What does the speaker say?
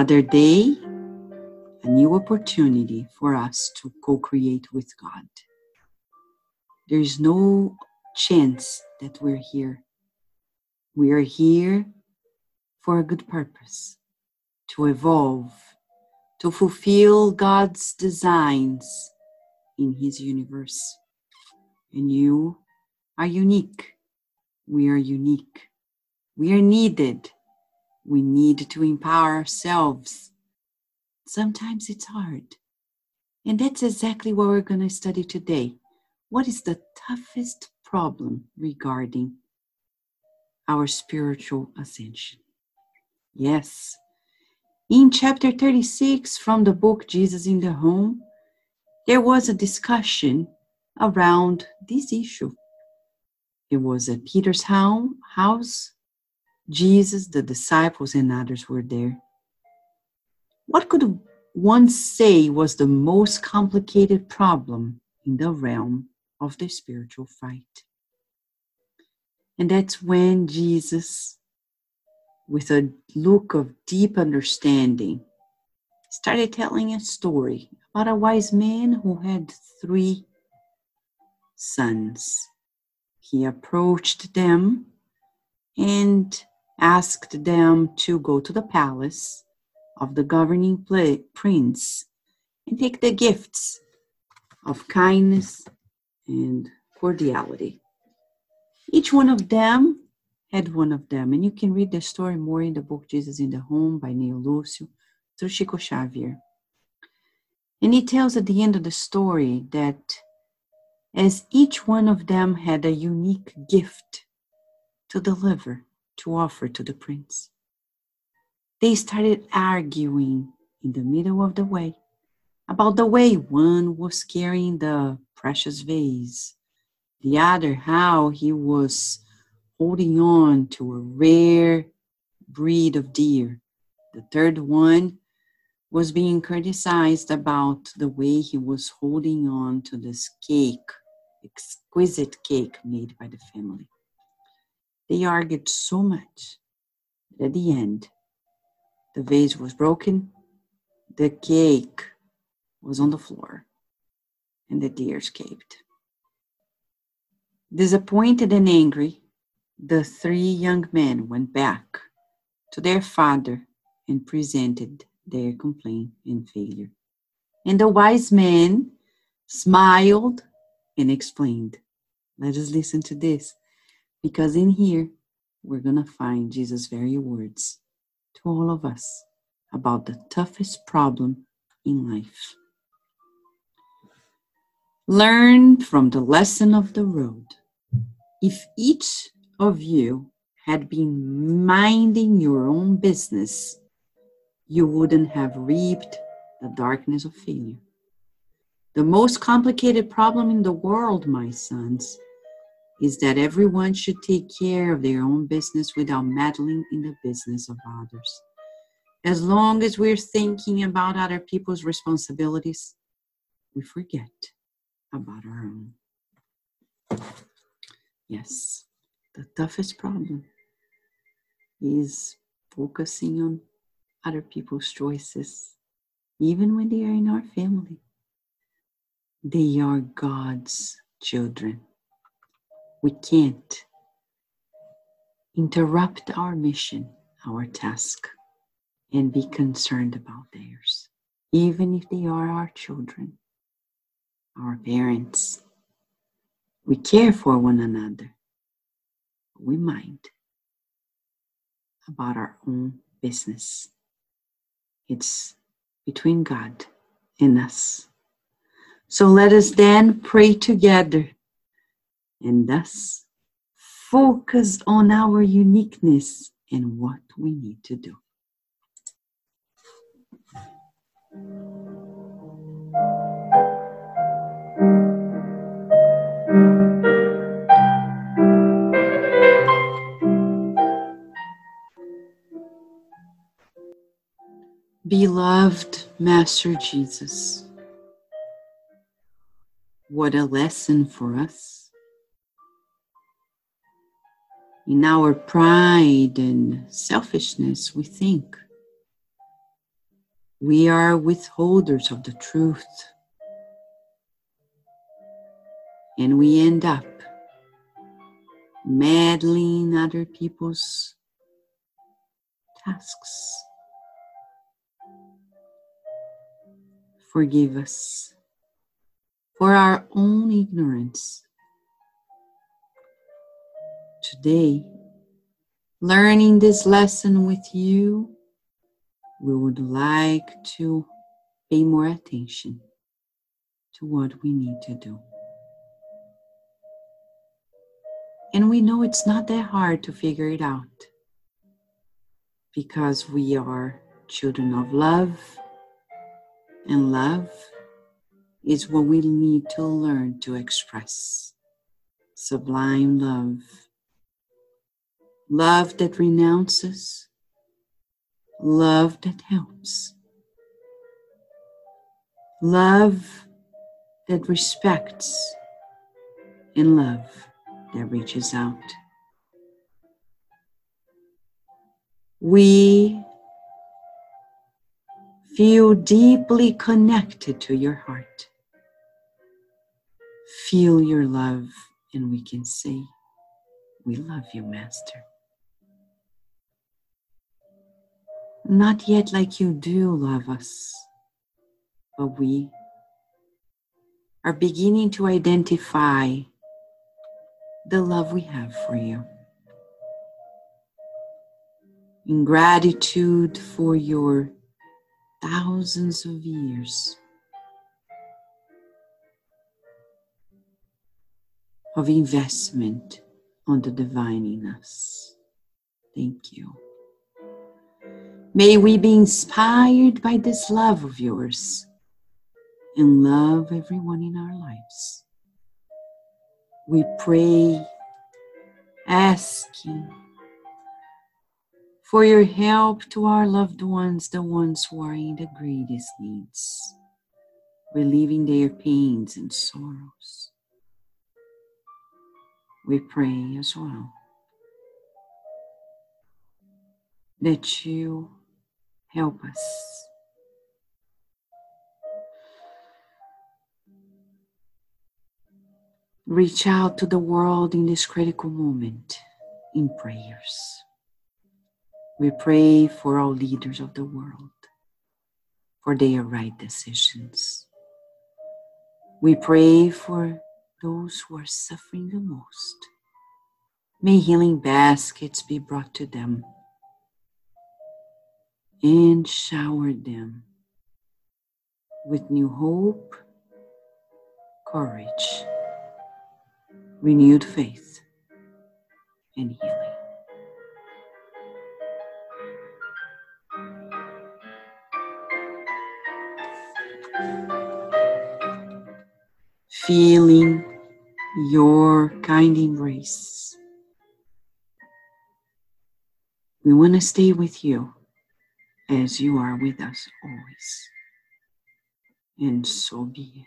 Another day, a new opportunity for us to co create with God. There is no chance that we're here. We are here for a good purpose to evolve, to fulfill God's designs in His universe. And you are unique. We are unique. We are needed. We need to empower ourselves. Sometimes it's hard. And that's exactly what we're going to study today. What is the toughest problem regarding our spiritual ascension? Yes. In chapter 36 from the book Jesus in the Home, there was a discussion around this issue. It was at Peter's house. Jesus, the disciples, and others were there. What could one say was the most complicated problem in the realm of the spiritual fight? And that's when Jesus, with a look of deep understanding, started telling a story about a wise man who had three sons. He approached them and asked them to go to the palace of the governing prince and take the gifts of kindness and cordiality. Each one of them had one of them, and you can read the story more in the book Jesus in the Home by Neio Lucio through Chico Xavier. And he tells at the end of the story that as each one of them had a unique gift to deliver, to offer to the prince. They started arguing in the middle of the way about the way one was carrying the precious vase, the other how he was holding on to a rare breed of deer, the third one was being criticized about the way he was holding on to this cake exquisite cake made by the family. They argued so much that at the end, the vase was broken, the cake was on the floor, and the deer escaped. Disappointed and angry, the three young men went back to their father and presented their complaint and failure. And the wise man smiled and explained. Let us listen to this because in here we're going to find Jesus' very words to all of us about the toughest problem in life. Learn from the lesson of the road. If each of you had been minding your own business, you wouldn't have reaped the darkness of failure. The most complicated problem in the world, my sons, is that everyone should take care of their own business without meddling in the business of others. As long as we're thinking about other people's responsibilities, we forget about our own. Yes, the toughest problem is focusing on other people's choices, even when they are in our family. They are God's children. We can't interrupt our mission, our task, and be concerned about theirs, even if they are our children, our parents. We care for one another. We mind about our own business. It's between God and us. So let us then pray together and thus focus on our uniqueness and what we need to do. Beloved Master Jesus, what a lesson for us. In our pride and selfishness, we think We are withholders of the truth. And we end up meddling other people's tasks. Forgive us for our own ignorance. Today, learning this lesson with you, we would like to pay more attention to what we need to do. And we know it's not that hard to figure it out because we are children of love, and love is what we need to learn to express. Sublime love. Love that renounces, love that helps, love that respects, and love that reaches out. We feel deeply connected to your heart. Feel your love, and we can say, We love you, Master. Not yet like you do love us, but we are beginning to identify the love we have for you. In gratitude for your thousands of years of investment on the divine in us. Thank you. May we be inspired by this love of yours and love everyone in our lives. We pray, asking for your help to our loved ones, the ones who are in the greatest needs, relieving their pains and sorrows. We pray as well that you help us. Reach out to the world in this critical moment in prayers. We pray for all leaders of the world, for their right decisions. We pray for those who are suffering the most. May healing baskets be brought to them and shower them with new hope, courage, renewed faith, and healing. feeling your kind embrace. We want to stay with you as you are with us always. And so be it.